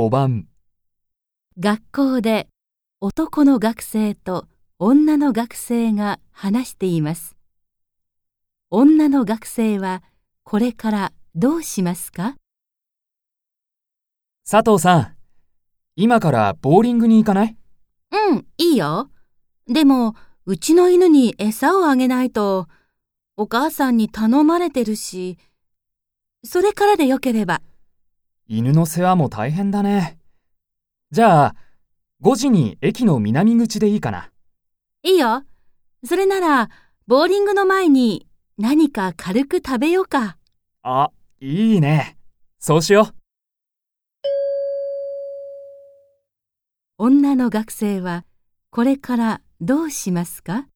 5番学校で男の学生と女の学生が話しています。女の学生はこれからどうしますか？佐藤さん、今からボーリングに行かない？うん、いいよ。でも、うちの犬に餌をあげないと、お母さんに頼まれてるし、それからでよければ。犬の世話も大変だね。じゃあ、5時に駅の南口でいいかな。いいよ。それなら、ボーリングの前に何か軽く食べようか。あ、いいね。そうしよう。女の学生はこれからどうしますか？